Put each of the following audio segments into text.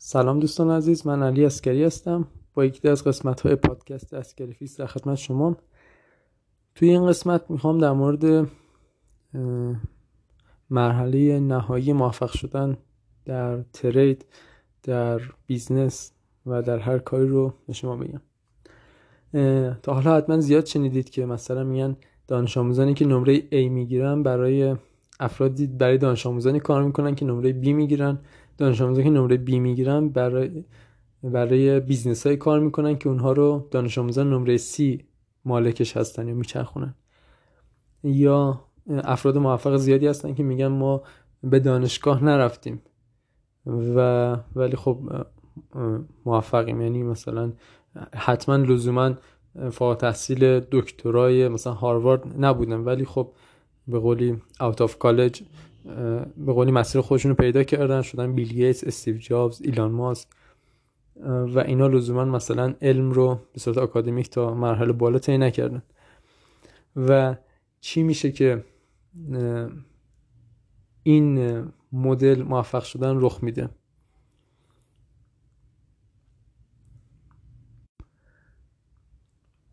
سلام دوستان عزیز من علی اسکری هستم. با یکی از قسمت های پادکست اسکری فیس در خدمت شما. توی این قسمت می‌خوام در مورد مرحله نهایی موفق شدن در trade در business و در هر کاری رو به شما بگم. تا حالا حتما زیاد شنیدید که مثلا میگن دانش آموزانی که نمره A می‌گیرن برای افرادی برای دانش آموزانی کار می‌کنن که نمره B می‌گیرن. دانش آموزانی که نمره B می‌گیرن برای برای business های کار می‌کنن که اونها رو دانش آموزان نمره C مالکش هستن یا میچرخونن. یا افراد موفق زیادی هستن که میگن ما به دانشگاه نرفتیم. و ولی خب موفقیم. یعنی مثلا حتما لزوما فارغ تحصیل دکترای مثلا هاروارد نبودن. ولی خب به قولی out of college به قولی مسیر خودشون رو پیدا کردن شدن بیل گیتس استیو جابز ایلان ماسک. و اینا لزوما مثلا علم رو به صورت آکادمیک تا مرحله بالا طی نکردن. و چی میشه که این مدل موفق شدن رخ میده؟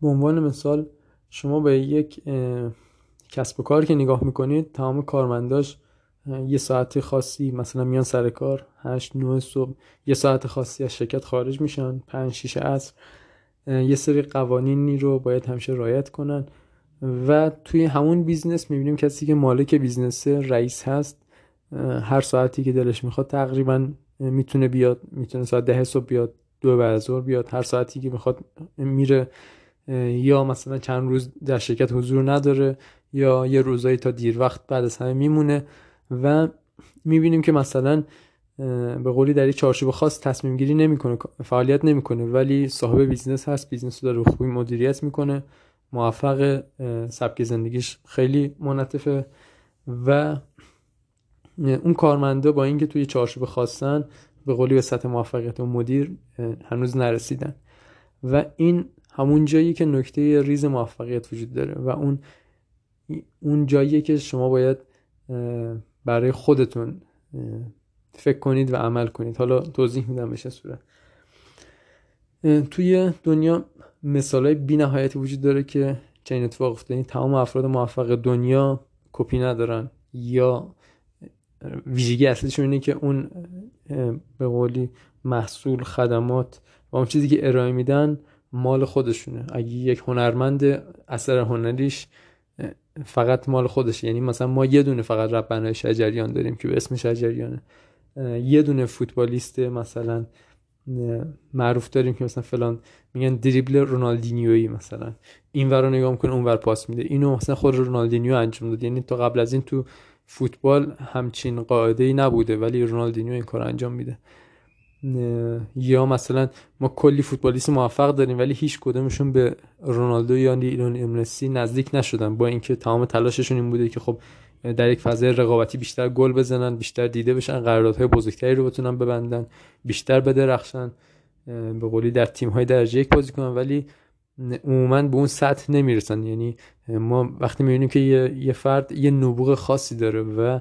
به عنوان مثال شما به یک کسب و کار که نگاه می‌کنید تمام کارمنداش یه ساعت خاصی مثلا میان سر کار 8 9 صبح یه ساعت خاصی از شرکت خارج میشن 5 6 عصر. یه سری قوانینی رو باید همیشه رعایت کنن. و توی همون business می‌بینیم کسی که مالک business رئیس هست هر ساعتی که دلش می‌خواد تقریبا می‌تونه بیاد می‌تونه ساعت ده صبح بیاد دو بعد ظهر بیاد. هر ساعتی که می‌خواد میره یا مثلا چند روز در شرکت حضور نداره یا یه روزایی تا دیر وقت بعد از همه میمونه. و می‌بینیم که مثلا به قولی در یک چارچوب خاص تصمیم گیری نمی‌کنه فعالیت نمی‌کنه ولی صاحب business هست business رو داره به خوبی مدیریت می‌کنه موفق سبک زندگیش خیلی منعطفه و اون کارمنده با اینکه توی چارچوب خواستن به قولی به سطح موفقیت و مدیر هنوز نرسیدن. و این همون جایی که نکته ریز موفقیت وجود داره و اون اون جاییه که شما باید برای خودتون فکر کنید و عمل کنید. حالا توضیح میدم بشه صورت. توی دنیا مثال های بی نهایتی وجود داره که چنین اتفاق افتاده. یعنی تمام افراد موفق دنیا کپی ندارن. یا ویژگی اصلیشون اینه که اون به قولی محصول خدمات و اون چیزی که ارائه میدن مال خودشونه. اگه یک هنرمند اثر هنریش فقط مال خودشه. یعنی مثلا ما یه دونه فقط ربنای شجریان داریم که به اسم شجریانه یه دونه فوتبالیست مثلا معروف داریم که مثلا فلان میگن دریبل رونالدینیویی مثلا. این ور رو نگاه می‌کنه اون ور پاس میده. اینو مثلا خود رونالدینیو انجام داد. یعنی تا قبل از این تو فوتبال همچین قاعده ای نبوده ولی رونالدینیو این کار انجام میده. یا مثلا ما کلی فوتبالیست موفق داریم ولی هیچ کدومشون به رونالدو یا لیونل مسی نزدیک نشدن با اینکه تمام تلاششون این بوده که خب در یک فضای رقابتی بیشتر گل بزنن بیشتر دیده بشن قراردادهای بزرگتری رو بتونن ببندن بیشتر بدرخشن به قولی در تیم های درجه یک بازی کنن. ولی عموما به اون سطح نمی‌رسن. یعنی ما وقتی می‌بینیم که یه فرد یه نبوغ خاصی داره و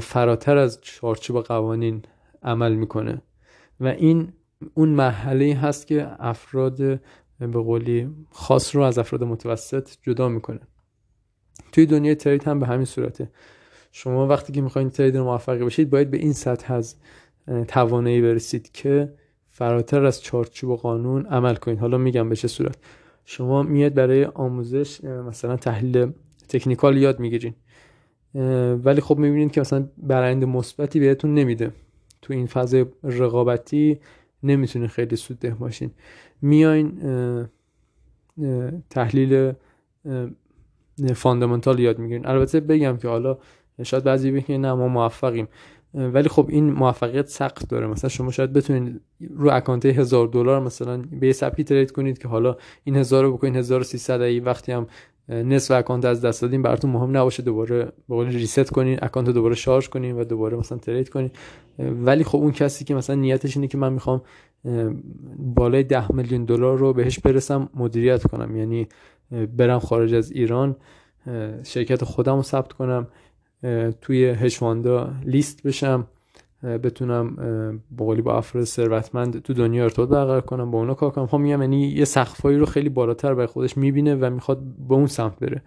فراتر از چارچوب قوانین عمل می‌کنه و این اون مرحله هست که افراد به قولی خاص رو از افراد متوسط جدا می‌کنه. توی دنیای ترید هم به همین صورته. شما وقتی که می‌خواین تریدر موفقی بشید باید به این سطح از توانایی برسید که فراتر از چارچوب و قانون عمل کنید. حالا میگم به چه صورت. شما میاد برای آموزش مثلا تحلیل تکنیکال یاد می‌گیرین ولی خب می‌بینید که مثلا برند مثبتی بهتون نمیده. تو این فاز رقابتی نمی‌تونه خیلی سود ده باشین. میاین تحلیل فاندامنتال یاد می‌گیرین. البته بگم که حالا شاید بعضی بگن نه ما موفقیم. ولی خب این موفقیت سقف داره. مثلا شما شاید بتونید رو account هزار دلار مثلا به سبکی trade کنید که حالا این هزار رو بکنید 1300 ای وقتی هم نصف account از دست دادین براتون مهم نباشه دوباره به قول reset کنین account دوباره شارژ کنین و دوباره مثلا trade کنین. ولی خب اون کسی که مثلا نیتش اینه که من می‌خوام بالای ده میلیون دلار رو بهش برسم مدیریت کنم. یعنی برم خارج از ایران شرکت خودم رو ثبت کنم توی هشواندا لیست بشم. بتونم بقولی با افراد ثروتمند تو دنیا ارتباط برقرار کنم با اونا کار کنم. خب میگم یعنی یه سقفایی رو خیلی بالاتر برای خودش می‌بینه و می‌خواد به اون سمت بره.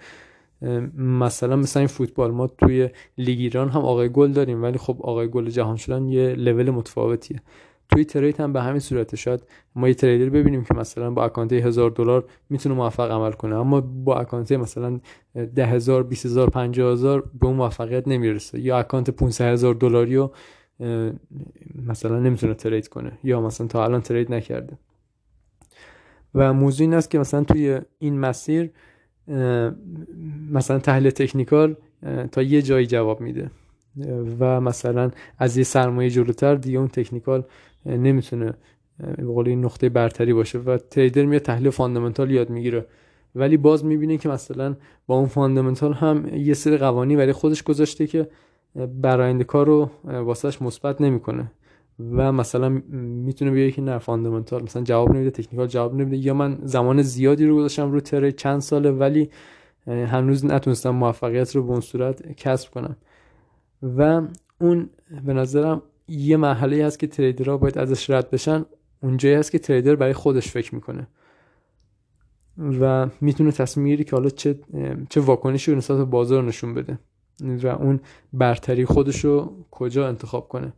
مثلا مثلا این فوتبال ما توی لیگ ایران هم آقای گل داریم ولی خب آقای گل جهان شدن یه لول متفاوتیه. توی trade هم به همین صورت شاید ما یه trader ببینیم که مثلا با account هزار دلار می‌تونه موفق عمل کنه. اما با account مثلا ده هزار بیست هزار پنجاه هزار به اون موفقیت نمی‌رسه. یا account 500 هزار دلاری رو مثلا نمی‌تونه trade کنه. یا مثلا تا الان trade نکرده. و موضوع این است که مثلا توی این مسیر مثلا تحلیل technical تا یه جایی جواب میده. و مثلا از یه سرمایه جلوتر دیگه اون technical نمی‌تونه به قول این نقطه برتری باشه و trader میاد تحلیل fundamental یاد می‌گیره. ولی باز می‌بینه که مثلا با اون fundamental هم یه سری قوانین برای خودش گذاشته که براینده کار رو واسهش مثبت نمی‌کنه. و مثلا می‌تونه بگه که نه فاندامنتال مثلا جواب نمیده تکنیکال جواب نمیده. یا من زمان زیادی رو گذاشتم رو تره چند ساله ولی هنوز نتونستم موفقیت رو به اون صورت کسب کنم. و اون به نظرم یه مرحله هست که تریدرها باید ازش رد بشن. اونجایی هست که تریدر برای خودش فکر می‌کنه. و می‌تونه تصمیم گیری که حالا چه چه واکنشی رو نسبت به بازار نشون بده. و اون برتری خودش رو کجا انتخاب کنه.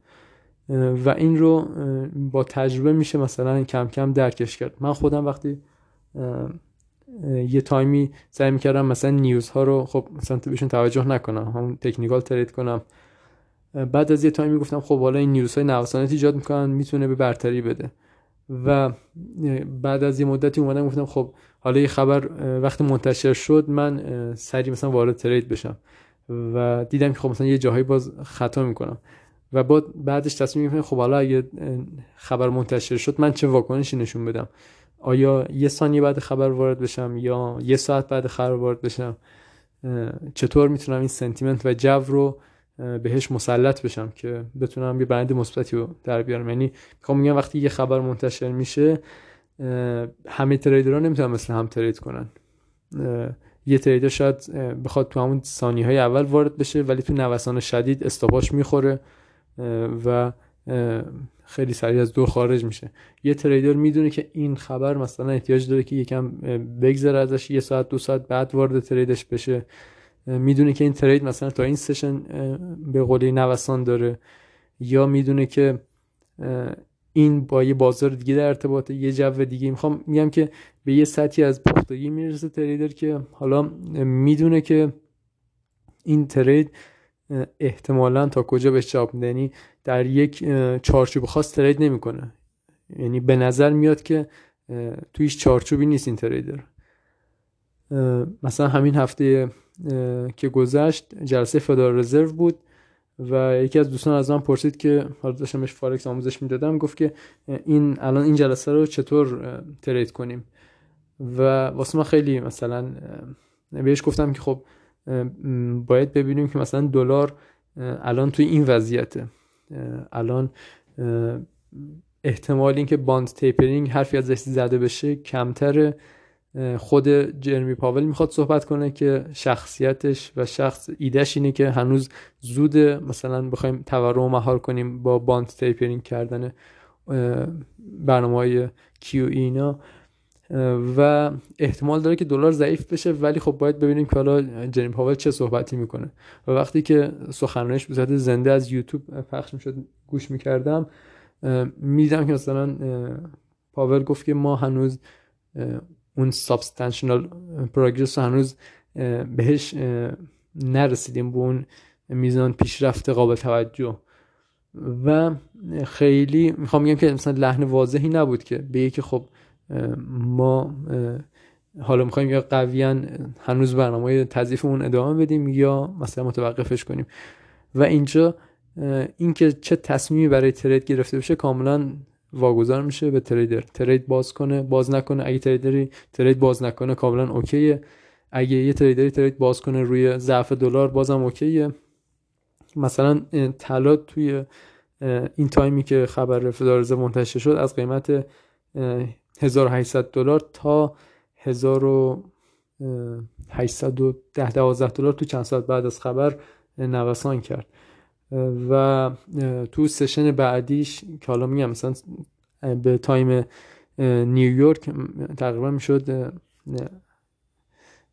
و این رو با تجربه میشه مثلا کم کم درکش کرد. من خودم وقتی یه تایمی سعی می‌کردم مثلا نیوزها رو خب مثلا بهشون توجه نکنم همون تکنیکال ترید کنم. بعد از یه تایمی گفتم خب حالا این نیوزهای نوسانات ایجاد می‌کنن می‌تونه به برتری بده. و بعد از یه مدتی اومدم گفتم خب حالا یه خبر وقتی منتشر شد من سری مثلا وارد ترید بشم. و دیدم که خب مثلا یه جاهایی باز خطا می‌کنم. و بعد بعدش تصمیم می‌گیرم خب حالا اگه خبر منتشر شد من چه واکنشی نشون بدم؟ آیا یه ثانیه بعد خبر وارد بشم یا یه ساعت بعد خبر وارد بشم؟ چطور می‌تونم این سنتیمنت و جو رو بهش مسلط بشم که بتونم یه برند مثبتی رو در بیارم؟ یعنی می‌خوام میگم وقتی یه خبر منتشر میشه همه تریدرها نمی‌تونن مثل هم ترید کنن. یه تریدر شاید بخواد تو همون ثانیه های اول وارد بشه ولی تو نوسان شدید استاپاش می‌خوره و خیلی سریع از دور خارج میشه. یه تریدر می‌دونه که این خبر مثلا احتیاج داره که یکم بگذره ازش یه ساعت دو ساعت بعد وارد تریدش بشه. می‌دونه که این ترید مثلا تا این سشن به قولی نوسان داره. یا می‌دونه که این با یه بازار دیگه در ارتباطه یه جو دیگه. می‌خوام میگم که به یه سطحی از پختگی می‌رسه تریدر که حالا می‌دونه که این ترید احتمالا تا کجا به چاپ یعنی در یک چارچوب خاص ترید نمی‌کنه. یعنی به نظر میاد که تویش چارچوبی نیست این تریدر. مثلا همین هفته که گذشت جلسه Federal Reserve بود و یکی از دوستان از من پرسید که حالا داشتم فارکس آموزش می‌دادم گفت که این الان این جلسه رو چطور trade کنیم؟ و واسه من خیلی مثلا بهش گفتم که خب باید ببینیم که مثلا دلار الان توی این وضعیته. الان احتمال اینکه bond tapering حرفی ازش زده بشه کمتره. خود جرمی پاول می‌خواد صحبت کنه که شخصیتش و شخص ایدهش اینه که هنوز زود مثلا بخوایم تورم مهار کنیم با bond tapering کردن برنامه های QE اینا. و احتمال داره که دلار ضعیف بشه ولی خب باید ببینیم که حالا جرمی پاول چه صحبتی می‌کنه. و وقتی که سخنرانیش به صورت زنده از یوتیوب پخش می‌شد گوش می‌کردم می‌دیدم که مثلا پاول گفت که ما هنوز اون سابستانشنال پروگرس هنوز بهش نرسیدیم به اون میزان پیشرفت قابل توجه. و خیلی می‌خوام بگم که مثلا لحن واضحی نبود که به که خب ما حالا می‌خوایم یا قویا هنوز برنامه تضیفمون ادامه بدیم یا مثلا متوقفش کنیم. و اینجا اینکه چه تصمیمی برای ترید گرفته بشه کاملا واگذار میشه به تریدر. ترید باز کنه باز نکنه. اگه تریدری ترید باز نکنه کاملا اوکیه. اگه یه تریدری ترید باز کنه روی ضعف دلار بازم اوکیه. مثلا طلا توی این تایمی که خبر فدارزه منتشر شد از قیمت 1800 دلار تا 1810 12 دلار تو چند ساعت بعد از خبر نوسان کرد. و تو session بعدیش که حالا میگم مثلا به time نیویورک تقریبا می‌شد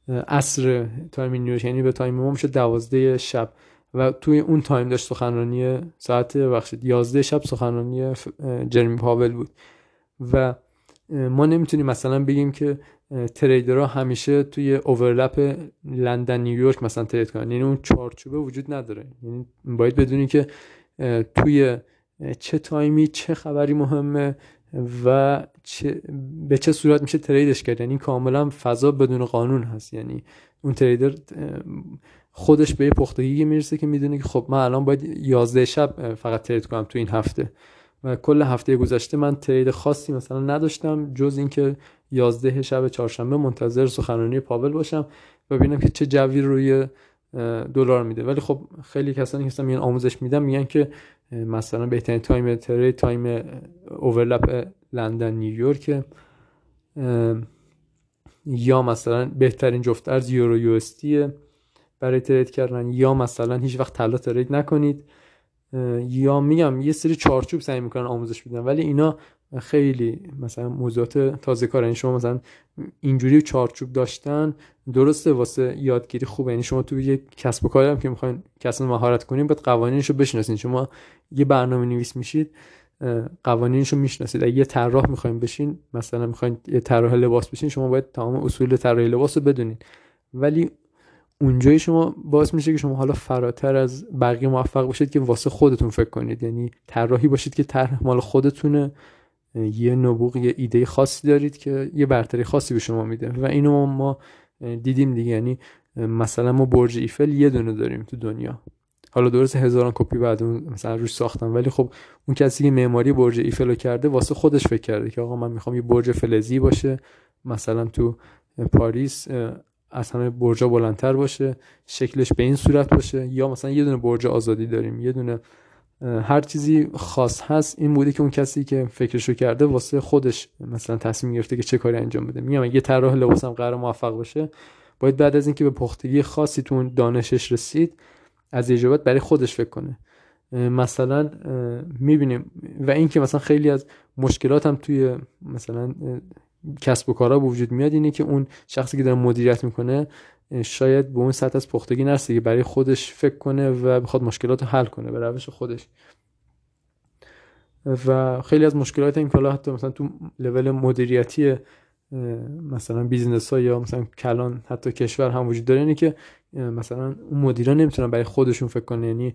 عصر time نیویورک یعنی به time ما می‌شد دوازده شب. و توی اون time داشت سخنرانی ساعت ببخشید یازده شب سخنرانی جرمی پاول بود. و ما نمی‌تونیم مثلا بگیم که trader ها همیشه توی overlap لندن نیویورک مثلا ترید کنن. یعنی اون چارچوبه وجود نداره. یعنی باید بدونی که توی چه تایمی چه خبری مهمه و چه به چه صورت میشه تریدش کرد. یعنی کاملا فضا بدون قانون هست. یعنی اون تریدر خودش به پختگی می‌رسه که می‌دونه که خب من الان باید 11 شب فقط ترید کنم تو این هفته. و کل هفته گذشته من ترید خاصی مثلا نداشتم جز اینکه 11 شب چهارشنبه منتظر سخنرانی پاول باشم و ببینم که چه جوی روی دلار میده. ولی خب خیلی کسانی که میگن آموزش میدم میگن که مثلا بهترین time trade time overlap لندن نیویورک یا مثلا بهترین جفت ارز یورو یو برای trade کردن یا مثلا هیچ وقت طلا trade نکنید. یا میگم یه سری چارچوب سعی می‌کنن آموزش بدن ولی اینا خیلی مثلا موضوعات تازه کار یعنی شما مثلا اینجوری چارچوب داشتن درسته واسه یادگیری خوبه. یعنی شما تو یه کسب و کاری هم که می‌خواین کسب مهارت کنین باید قوانینشو بشناسین. شما یه برنامه نویس میشید قوانینشو می‌شناسید. اگه یه طراح می‌خواین بشین مثلا می‌خواین یه طراح لباس بشین شما باید تمام اصول طراحی لباس رو بدونین. ولی اونجایی شما باعث میشه که شما حالا فراتر از بقیه موفق باشید که واسه خودتون فکر کنید. یعنی طراحی باشید که طرح مال خودتونه. یه نبوغ یه ایده خاصی دارید که یه برتری خاصی به شما میده. و اینو ما دیدیم دیگه. یعنی مثلا ما برج ایفل یه دونه داریم تو دنیا. حالا درست هزاران کپی بعد اون مثلا روش ساختن. ولی خب اون کسی که معماری برج ایفل رو کرده واسه خودش فکر کرده که آقا من می‌خوام یه برج فلزی باشه. مثلا تو پاریس از همه برجا بلندتر باشه شکلش به این صورت باشه. یا مثلا یه دونه برج آزادی داریم یه دونه هر چیزی خاص هست این بوده که اون کسی که فکرشو کرده واسه خودش مثلا تصمیم گرفته که چه کاری انجام بده. میگم اگه طراح لباسم قرار موفق باشه باید بعد از اینکه به پختگی خاصی تو دانشش رسید از اجابت برای خودش فکر کنه. مثلا می‌بینیم. و اینکه مثلا خیلی از مشکلات هم توی مثلا کسب و کارا وجود میاد اینه که اون شخصی که داره مدیریت می‌کنه شاید به اون سطح از پختگی نرسه که برای خودش فکر کنه و بخواد مشکلات رو حل کنه به روش خودش. و خیلی از مشکلات این کلا حتی مثلا تو لول مدیریتی مثلا business ها یا مثلا کلان حتی کشور هم وجود داره اینه که مثلا اون مدیران نمی‌تونن برای خودشون فکر کنه یعنی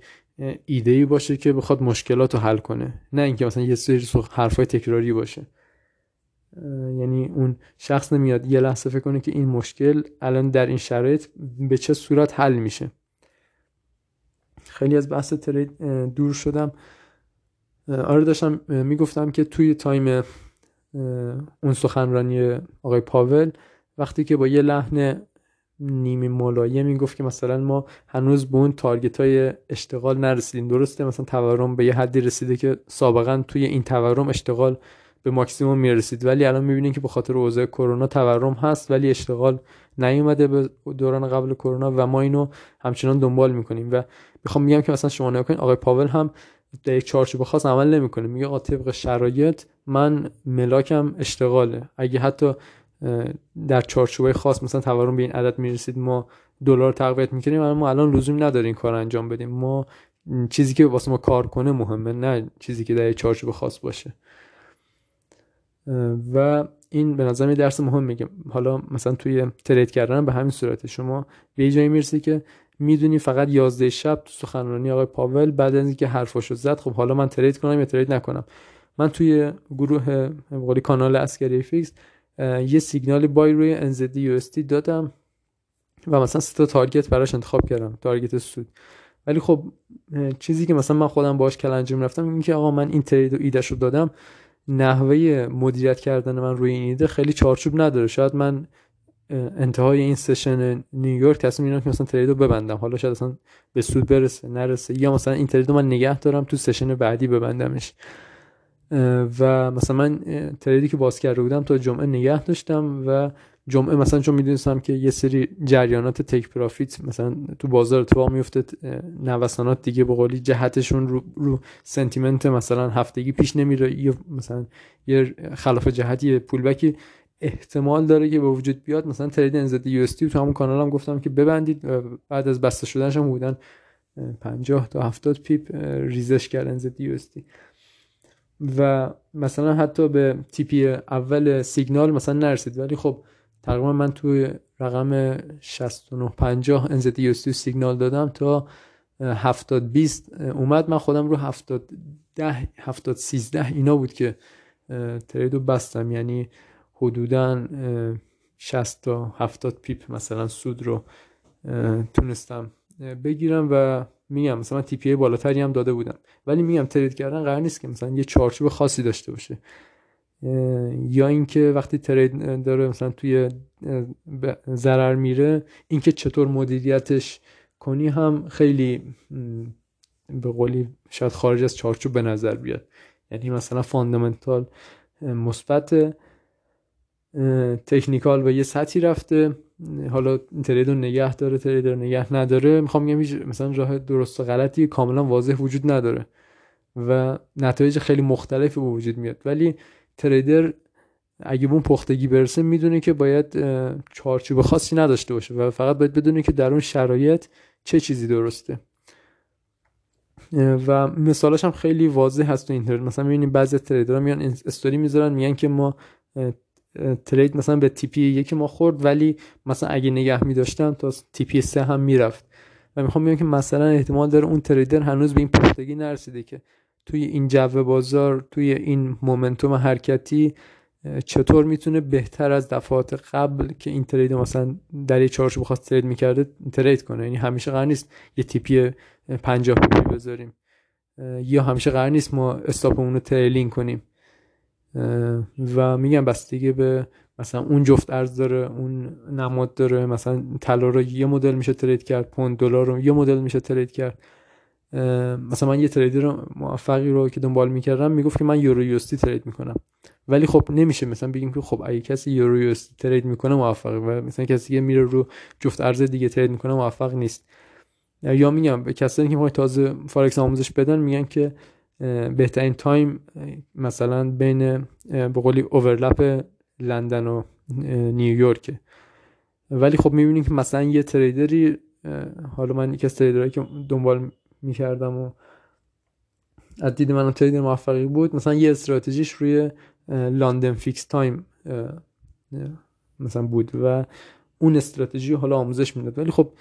ایده ای باشه که بخواد مشکلات رو حل کنه. نه اینکه مثلا یه سری حرفای تکراری باشه. یعنی اون شخص نمیاد یه لحظه فکر کنه که این مشکل الان در این شرایط به چه صورت حل میشه. خیلی از بحث trade دور شدم. آره داشتم می‌گفتم که توی time اون سخنرانی آقای پاول وقتی که با یه لحن نیمه ملایم می‌گفت که مثلا ما هنوز به اون target های اشتغال نرسیدیم. درسته مثلا تورم به یه حدی رسیده که سابقا توی این تورم اشتغال به ماکسیموم می‌رسید. ولی الان می‌بینیم که به خاطر اوضاع کرونا تورم هست ولی اشتغال نیومده به دوران قبل کرونا و ما اینو همچنان دنبال می‌کنیم. و می‌خوام میگم که مثلا شما نکنید آقای پاول هم در یک چارچوب خاص عمل نمی‌کنه. میگه آقا طبق شرایط من ملاکم اشتغاله. اگه حتی در چارچوب خاص مثلا تورم به این عدد می‌رسید ما دلار تقویت می‌کنیم اما ما الان لزوم نداره این کار انجام بدیم. ما چیزی که واسه ما کار کنه مهمه نه چیزی که در چارچوب خاص باشه. و این به نظر درس مهم میگم حالا مثلا توی trade کردن به همین صورت. شما به جایی می‌رسی که می‌دونی فقط 11 شب تو سخنرانی آقای پاول بعد از اینکه حرفاشو زد خب حالا من trade کنم یا trade نکنم؟ من توی گروه به قولی کانال اسکری فیکس یه سیگنالی buy روی NZD USD دادم و مثلا سه تا target براش انتخاب کردم target سود. ولی خب چیزی که مثلا من خودم باش کلنجار رفتم این که آقا من این trade و ایدهش رو دادم نحوه مدیریت کردن من روی این ایده خیلی چارچوب نداره. شاید من انتهای این session نیویورک تصمیم می‌گیرم که مثلا trade رو ببندم. حالا شاید اصلا به سود برسه نرسه. یا مثلا این trade رو من نگه دارم تو session بعدی ببندمش. و مثلا من trade ی که باز کرده بودم تا جمعه نگه داشتم و جمعه مثلا چون می‌دونستم که یه سری جریانات take profit مثلا تو بازار اتفاق میفته نوسانات دیگه به قولی جهتشون رو, رو sentiment مثلا هفتگی پیش نمیره یا مثلا یه خلاف جهتی پولبکی احتمال داره که به وجود بیاد. مثلا ترید انزد یو تو همون کانال هم گفتم که ببندید بعد از بسته شدنش هم بودن 50 تا 70 پیپ ریزش کرد انزد یو و مثلا حتی به تیپی اول سیگنال مثلا نرسید. ولی خب تقریبا من توی رقم 69 50 انزد یو سیگنال دادم تا 70 20 اومد. من خودم رو 70 10 70 13 اینا بود که تریدو بستم. یعنی حدودا 60 تا 70 پیپ مثلا سود رو تونستم بگیرم و میگم مثلا تیپی بالاتری هم داده بودم. ولی میگم ترید کردن قرار نیست که مثلا یه چارچوب خاصی داشته باشه. یا اینکه وقتی ترید داره مثلا توی ضرر میره اینکه چطور مدیریتش کنی هم خیلی به قولی شاید خارج از چارچوب به نظر بیاد. یعنی مثلا فاندامنتال مثبت تکنیکال به یه سطحی رفته حالا ترید رو نگه داره ترید رو نگه نداره. می‌خوام بگم مثلا راه درست و غلطی کاملا واضح وجود نداره و نتایج خیلی مختلفی به وجود میاد. ولی تریدر اگه به اون پختگی برسه می‌دونه که باید چارچوب خاصی نداشته باشه و فقط باید بدونه که در اون شرایط چه چیزی درسته. و مثالاش هم خیلی واضح هست تو اینترنت. مثلا می‌بینیم بعضی تریدرها میان استوری می‌ذارن میگن که ما ترید مثلا به تیپی یکی ما خورد ولی مثلا اگه نگه میداشتم تا تیپی سه هم می‌رفت. و می‌خوام بگم که مثلا احتمال داره اون تریدر هنوز به این پختگی نرسیده که توی این جو بازار توی این مومنتوم حرکتی چطور می‌تونه بهتر از دفعات قبل که این trade مثلا در یه چارچوب خاص trade می‌کرده trade کنه؟ یعنی همیشه قرار نیست یه TP 50 pip ی بذاریم. یا همیشه قرار نیست ما stop مون رو trailing کنیم. و میگم بستگی به مثلا اون جفت ارز داره اون نماد داره مثلا طلا رو یه مدل میشه trade کرد پوند دلار رو یه مدل میشه trade کرد. مثلا من یه trader موفقی رو که دنبال می‌کردم می‌گفت که من یورو USD trade می‌کنم. ولی خب نمیشه مثلا بگیم که خب اگه کسی یورو USD trade می‌کنه موفقه و مثلا کسی که میره رو جفت ارز دیگه trade می‌کنه موفق نیست. یا میگم به کسانی که تازه فارکس آموزش بدن میگن که بهترین time مثلا بین به قولی overlap لندن و نیویورک ولی خب می‌بینیم که مثلا یه trader ی حالا من یکی از trader هایی که دنبال می‌کردم و از دید من trader موفقی بود. مثلا یه استراتژیش روی لندن fix time مثلا بود و اون استراتژی حالا آموزش می‌داد. ولی خب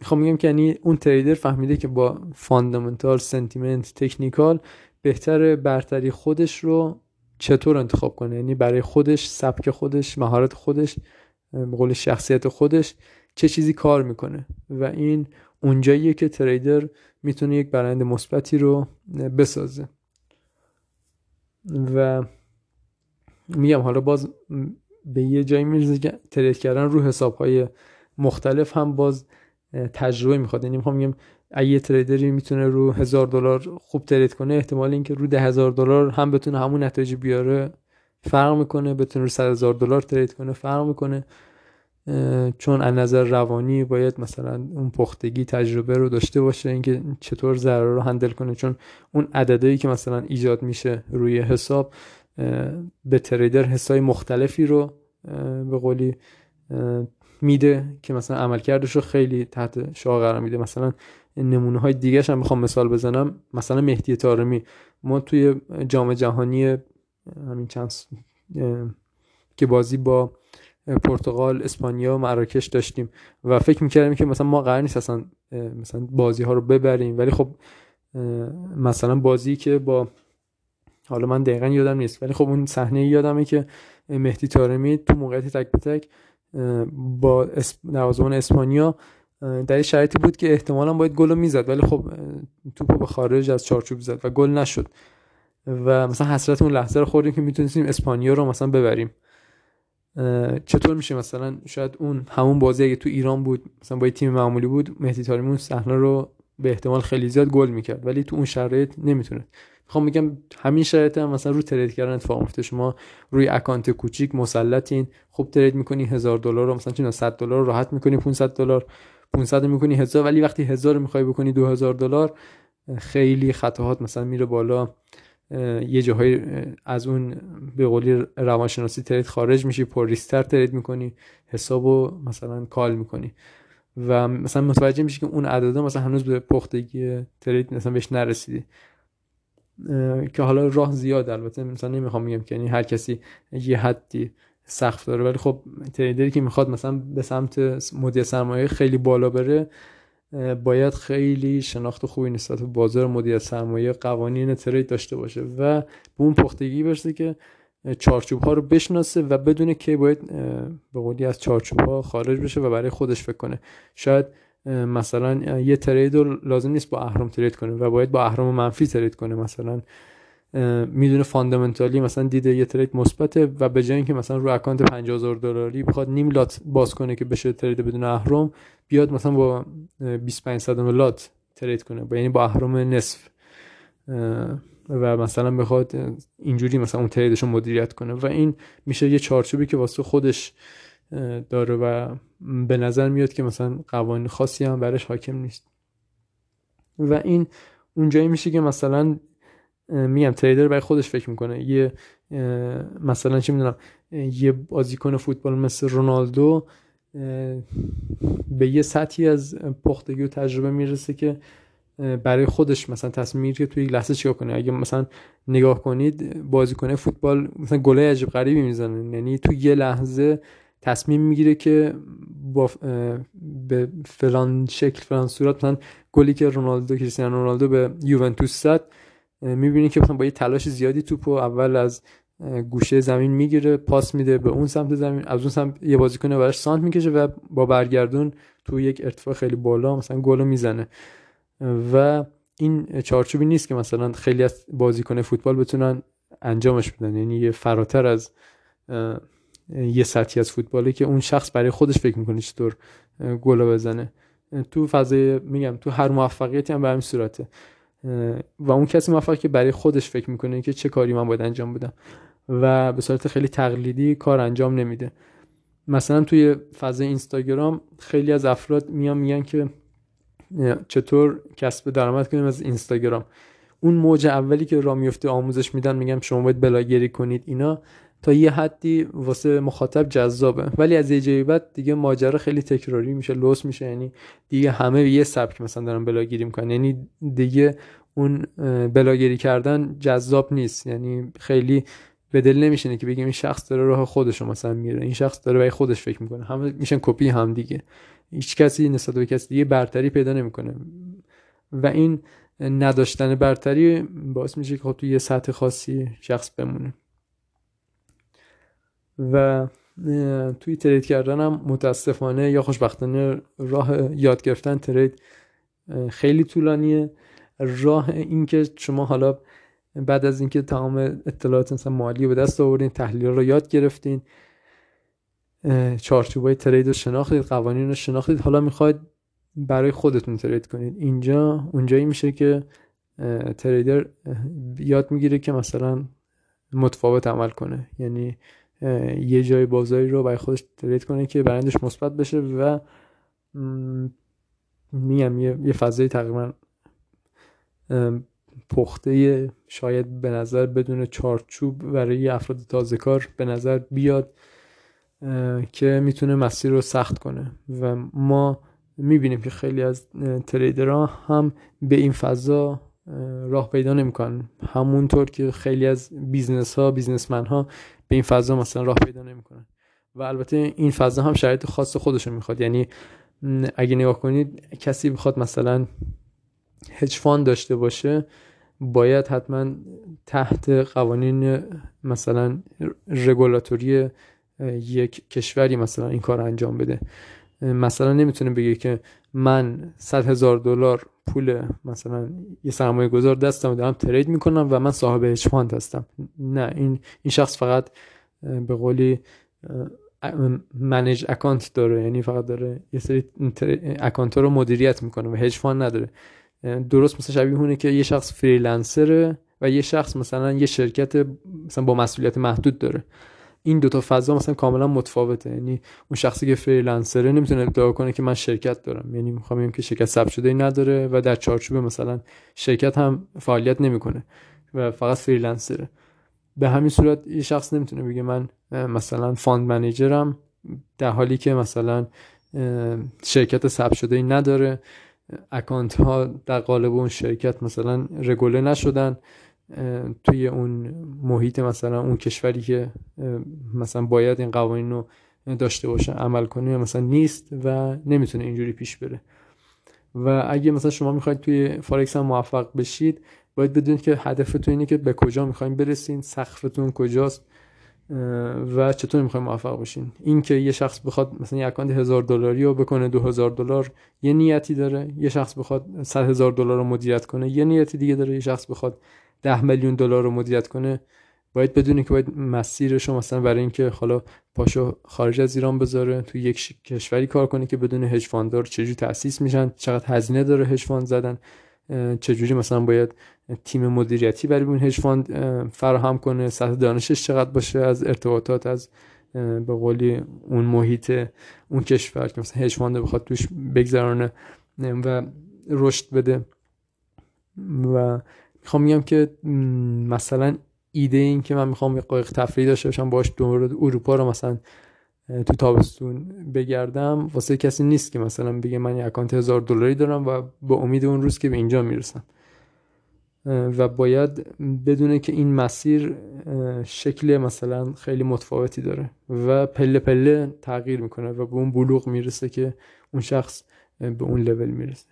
می‌خوام بگم که یعنی اون trader فهمیده که با fundamental sentiment technical بهتر برتری خودش رو چطور انتخاب کنه. یعنی برای خودش سبک خودش مهارت خودش به قول شخصیت خودش چه چیزی کار می‌کنه. و این اونجاییه که تریدر می‌تونه یک برنده مثبتی رو بسازه. و میگم حالا باز به یه جایی میرزه که ترید کردن رو حساب های مختلف هم باز تجربه می‌خواد. یعنی می‌خوام میگم اگه تریدری می‌تونه رو هزار دلار خوب ترید کنه احتمال اینکه رو ده هزار دلار هم بتونه همون نتایج بیاره فرق می‌کنه. بتونه رو صد هزار دلار ترید کنه فرق می‌کنه. چون از نظر روانی باید مثلا اون پختگی تجربه رو داشته باشه اینکه چطور ضرر رو هندل کنه. چون اون عددهایی که مثلا ایجاد میشه روی حساب به تریدر حسای مختلفی رو به قولی میده که مثلا عملکردش رو خیلی تحت شعار قرار میده. مثلا نمونه های دیگه هم می‌خوام مثال بزنم. مثلا مهدی تارمی ما توی جام جهانی همین چند که بازی با پرتغال اسپانیا و مراکش داشتیم و فکر می‌کردیم که مثلا ما قرار نیست اصلا مثلا بازی ها رو ببریم. ولی خب مثلا بازی که با حالا من دقیقا یادم نیست ولی خب اون صحنه یادمه که مهدی تارمی تو موقعیت تک به تک با نوازمان اسپانیا در شرایطی بود که احتمالا باید گل رو می‌زد. ولی خب توپ به خارج از چارچوب زد و گل نشد. و مثلا حسرت اون لحظه رو خوردیم که می‌تونستیم اسپانیا رو مثلا ببریم. چطور میشه مثلا شاید اون همون بازی اگه تو ایران بود مثلا با تیم معمولی بود مهدی طارمی اون صحنه رو به احتمال خیلی زیاد گل می‌کرد ولی تو اون شرایط نمی‌تونه می‌خوام بگم همین شرایط هم مثلا رو ترید کردن اتفاق میفته شما روی اکانت کوچیک مسلطین خوب ترید می‌کنی هزار دلار رو مثلا چون 100 دلار راحت می‌کنی 500 دلار 500 می‌کنی هزار ولی وقتی هزار می‌خوای بکنی 2000 دلار خیلی خطاهات مثلا میره بالا. یه جاهای از اون به قولی روانشناسی ترید خارج میشی پر ریستر ترید می‌کنی حسابو مثلا کال می‌کنی. و مثلا متوجه میشی که اون عدده مثلا هنوز به پختگی ترید مثلا بهش نرسیدی. که حالا راه زیاد البته مثلا نمی‌خوام بگم که یعنی هر کسی یه حدی سخت داره ولی خب تریدری که می‌خواد مثلا به سمت مدیر سرمایه خیلی بالا بره باید خیلی شناخت خوبی نسبت به بازار مدیر سرمایه قوانین ترید داشته باشه و به اون پختگی برسه که چارچوب ها رو بشناسه و بدونه که باید به قولی از چارچوب ها خارج بشه و برای خودش فکر کنه. شاید مثلا یه ترید رو لازم نیست با اهرام ترید کنه و باید با اهرام منفی ترید کنه. مثلا می‌دونه فاندامنتالی مثلا دیده یه ترید مثبته و به جای اینکه مثلا رو اکانت 50000 دلاری بخواد نیم لات باز کنه که بشه ترید بدون اهرم بیاد مثلا با 25 صدم لات ترید کنه. با یعنی با اهرم نصف. و مثلا بخواد اینجوری مثلا اون تریدش رو مدیریت کنه. و این میشه یه چارچوبی که واسه خودش داره و به نظر میاد که مثلا قوانین خاصی هم برش حاکم نیست. و این اونجایی میشه که مثلا میگم تریدر برای خودش فکر می‌کنه. یه مثلا چه می‌دونم یه بازیکن فوتبال مثل رونالدو به یه سطحی از پختگی و تجربه می‌رسه که برای خودش مثلا تصمیم می‌گیره که توی لحظه چیکار کنه. اگه مثلا نگاه کنید بازیکن فوتبال مثلا گله عجیب غریبی می‌زنه. یعنی تو یه لحظه تصمیم می‌گیره که با به فلان شکل فلان صورت مثلا گلی که رونالدو کریستیانو رونالدو به یوونتوس زد می‌بینی که مثلا با یه تلاش زیادی توپو اول از گوشه زمین می‌گیره پاس میده به اون سمت زمین از اون سمت یه بازیکن براش سانت می‌کشه و با برگردون تو یک ارتفاع خیلی بالا مثلا گل می‌زنه. و این چارچوبی نیست که مثلا خیلی از بازیکن فوتبال بتونن انجامش بدن. یعنی یه فراتر از یه سطحی از فوتباله که اون شخص برای خودش فکر می‌کنه چطور گل بزنه. تو فضای میگم تو هر موفقیتی هم به همین صورته. و اون کسی موفق که برای خودش فکر می‌کنه که چه کاری من باید انجام بدم. و به صورت خیلی تقلیدی کار انجام نمیده. مثلا توی فضای اینستاگرام خیلی از افراد میان میگن که چطور کسب درآمد کنیم از اینستاگرام. اون موج اولی که را میفته آموزش میدن میگم شما باید بلاگری کنید اینا. تا یه حدی واسه مخاطب جذابه. ولی از یه جایی بعد دیگه ماجرا خیلی تکراری میشه لوس میشه. یعنی دیگه همه یه سبک مثلا دارن بلاگیری می‌کنن. یعنی دیگه اون بلاگری کردن جذاب نیست. یعنی خیلی به دل نمیشینه که بگیم این شخص داره راه خودش مثلا میره. این شخص داره برای خودش فکر می‌کنه. همه میشن کپی هم دیگه. هیچ کسی نسبت به کسی دیگه برتری پیدا نمی‌کنه. و این نداشتن برتری باعث میشه که خب تو یه سطح خاصی شخص بمونه. و توی ترید کردن هم متاسفانه یا خوشبختانه راه یاد گرفتن ترید خیلی طولانیه. راه اینکه شما حالا بعد از اینکه تمام اطلاعات مثلا مالی به دست آوردین تحلیل رو یاد گرفتین چارچوبای ترید رو شناختید قوانین رو شناختید حالا می‌خواید برای خودتون ترید کنید. اینجا اونجایی میشه که تریدر یاد می‌گیره که مثلا متفاوت عمل کنه. یعنی یه جای بازاری رو برای خودش ترید کنه که برندش مثبت بشه و میگم یه فضای تقریبا پخته شاید به نظر بدون چارچوب برای افراد تازه کار به نظر بیاد که می‌تونه مسیر رو سخت کنه. و ما می‌بینیم که خیلی از تریدرها هم به این فضا راه پیدا نمی‌کنن. همونطور که خیلی از business ها businessman ها به این فضا مثلا راه پیدا نمی‌کنن. و البته این فضا هم شرایط خاص خودش می‌خواد. یعنی اگه نگاه کنید کسی بخواد مثلا hedge fund داشته باشه باید حتما تحت قوانین مثلا رگولاتوری یک کشوری مثلا این کار انجام بده. مثلا نمی‌تونه بگه که من 100 هزار دلار پول مثلا یه سرمایه گذار دستم دارم trade می‌کنم و من صاحب هج هستم. نه این این شخص فقط به قولی manage account داره. یعنی فقط داره یه سری account رو مدیریت می‌کنه و hedge fund نداره. درست مثل شبیه اونه که یه شخص freelancer ه و یه شخص مثلا یه شرکت مثلا با مسئولیت محدود داره. این دوتا فضا مثلا کاملا متفاوته. یعنی اون شخصی که freelancer ه نمی‌تونه ادعا کنه که من شرکت دارم. یعنی می‌خوام که شرکت ثبت شده ای نداره و در چارچوب مثلا شرکت هم فعالیت نمی‌کنه و فقط freelancer ه. به همین صورت یه شخص نمی‌تونه بگه من مثلا fund manager م در حالی که مثلا شرکت ثبت شده ای نداره. account ها در قالب اون شرکت مثلا رگوله نشدن. توی اون محیط مثلا اون کشوری که مثلا باید این قوانین رو داشته باشه عمل کنه مثلا نیست و نمی‌تونه اینجوری پیش بره. و اگه مثلا شما می‌خواید توی فارکس هم موفق بشید باید بدونید که هدفتون اینه که به کجا می‌خواین برسین سقفتون کجاست و چطور می‌خوایم موفق بشین. این که یه شخص بخواد مثلا یه account هزار دلاری رو بکنه دو هزار دلار یه نیتی داره. یه شخص بخواد صد هزار دلار رو مدیریت کنه یه نیتی دیگه داره. یه شخص بخواد ده میلیون دلار رو مدیریت کنه باید بدونی که باید مسیرش رو مثلا برای اینکه حالا پاشو خارج از ایران بذاره تو یک کشوری کار کنه که بدونه hedge fund ها چجوری تاسیس میشن چقدر هزینه داره hedge fund زدن چجوری مثلا باید تیم مدیریتی برای اون hedge fund فراهم کنه سطح دانشش چقدر باشه از ارتباطات از به قولی اون محیط اون کشور که مثلا hedge fund بخواد توش بگذرانه و رشد بده. و می‌خوام میگم که مثلا ایده این که من می‌خوام یه قایق تفریحی داشته باشم باش دور اروپا رو مثلا تو تابستون بگردم واسه کسی نیست که مثلا بگه من یه اکانت هزار دلاری دارم و با امید اون روز که به اینجا می‌رسم. و باید بدونه که این مسیر شکل مثلا خیلی متفاوتی داره و پله پله تغییر می‌کنه و به اون بلوغ می‌رسه که اون شخص به اون لول می‌رسه.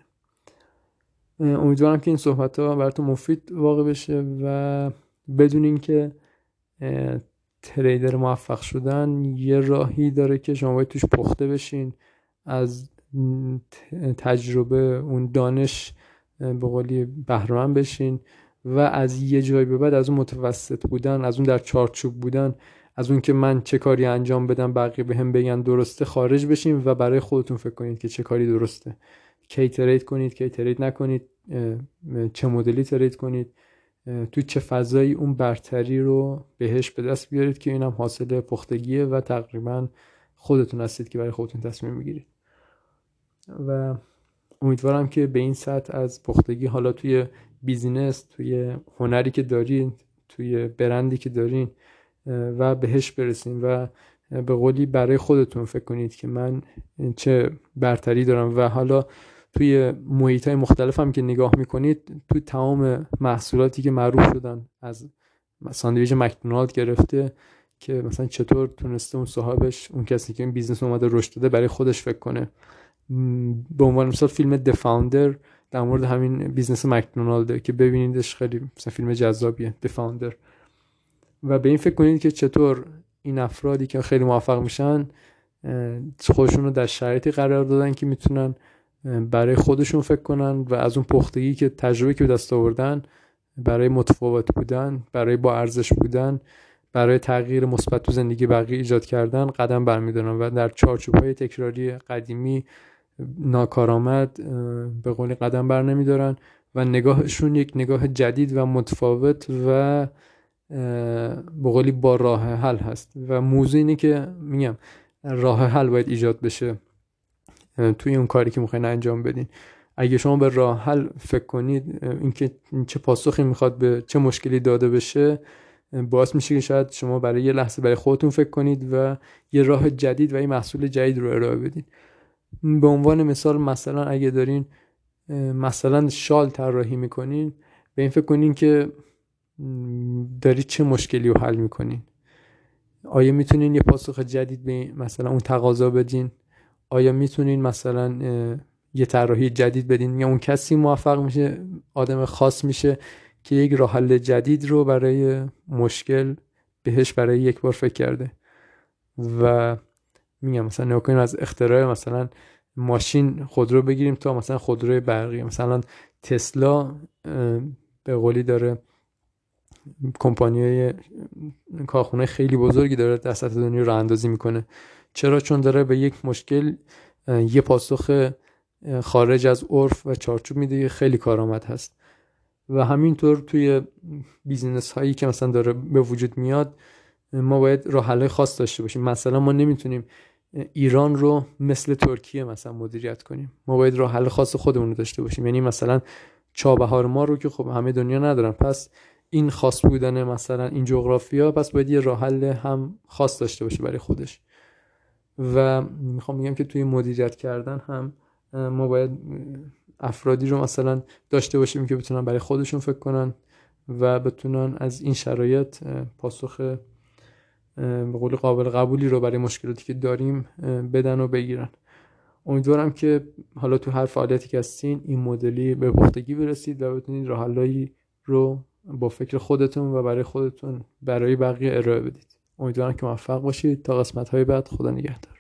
امیدوارم که این صحبت ها براتون مفید واقع بشه و بدونین که تریدر موفق شدن یه راهی داره که شما باید توش پخته بشین از تجربه اون دانش به قولی بهرمند بشین و از یه جایی به بعد از اون متوسط بودن از اون در چارچوب بودن از اون که من چه کاری انجام بدم بقیه به هم بگن درسته خارج بشین و برای خودتون فکر کنید که چه کاری درسته. کی ترید کنید کی ترید نکنید چه مدلی ترید کنید تو چه فضایی اون برتری رو بهش به دست بیارید که اینم حاصل پختگیه و تقریبا خودتون هستید که برای خودتون تصمیم می‌گیرید. و امیدوارم که به این سطح از پختگی حالا توی بیزینس توی هنری که دارین توی برندی که دارین و بهش برسین و به قولی برای خودتون فکر کنید که من چه برتری دارم. و حالا توی محیط های مختلف هم که نگاه می‌کنید توی تمام محصولاتی که معروف شدن از ساندویچ مکدونالد گرفته که مثلا چطور تونسته اون صاحبش اون کسی که این business اومده رشد داده برای خودش فکر کنه. به عنوان مثال فیلم The Founder در مورد همین business مکدونالده که ببینیدش خیلی مثلا فیلم جذابیه The Founder و به این فکر کنید که چطور این افرادی که خیلی موفق میشن خودشون رو در شرایطی قرار دادن که می‌تونن برای خودشون فکر کنن و از اون پختگی که تجربه که دست آوردن برای متفاوت بودن برای با ارزش بودن برای تغییر مثبت تو زندگی بقیه ایجاد کردن قدم برمیدارن و در چارچوب های تکراری قدیمی ناکارآمد به قولی قدم بر نمیدارن و نگاهشون یک نگاه جدید و متفاوت و به قولی با راه حل هست. و موضوع اینه که میگم راه حل باید ایجاد بشه. توی اون کاری که می‌خواین انجام بدین. اگه شما به راه حل فکر کنید اینکه چه پاسخی می‌خواد به چه مشکلی داده بشه باعث میشه که شاید شما برای یه لحظه برای خودتون فکر کنید و یه راه جدید و یه محصول جدید رو ارائه بدین. به عنوان مثال مثلا اگه دارین مثلا شال طراحی می‌کنین به این فکر کنین که دارید چه مشکلی رو حل می‌کنین. آیا می‌تونین یه پاسخ جدید به مثلا اون تقاضا بدین؟ آیا می‌تونین مثلا یه طراحی جدید بدین؟ یا اون کسی موفق میشه آدم خاص میشه که یک راه حل جدید رو برای مشکل بهش برای یک بار فکر کرده؟ و میگم مثلا نکنیم از اختراع مثلا ماشین خودرو بگیریم تا مثلا خودروی برقی. مثلا تسلا به قولی داره کمپانی کارخونه خیلی بزرگی داره در سطح دنیا رو اندازی می‌کنه. چرا؟ چون داره به یک مشکل یه پاسخ خارج از عرف و چارچوب میده. خیلی کارآمد هست. و همینطور توی بیزینس هایی که مثلا داره به وجود میاد ما باید راه خاص داشته باشیم. مثلا ما نمی‌تونیم ایران رو مثل ترکیه مثلا مدیریت کنیم. ما باید راه حل خاص خودمون رو داشته باشیم. یعنی مثلا چابهار ما رو که خب همه دنیا ندارن. پس این خاص بودن مثلا این جغرافیا پس باید یه راه حل هم خاص داشته باشه برای خودش. و می‌خوام میگم که توی مدیریت کردن هم ما باید افرادی رو مثلا داشته باشیم که بتونن برای خودشون فکر کنن و بتونن از این شرایط پاسخ به قول قابل قبولی رو برای مشکلاتی که داریم بدن و بگیرن. امیدوارم که حالا تو هر فعالیتی که هستین این مدلی به پختگی برسید و بتونید راه رو با فکر خودتون و برای خودتون برای بقیه ارائه بدید. امیدوارم که موفق باشید. تا قسمت های بعد خدا نگهدار.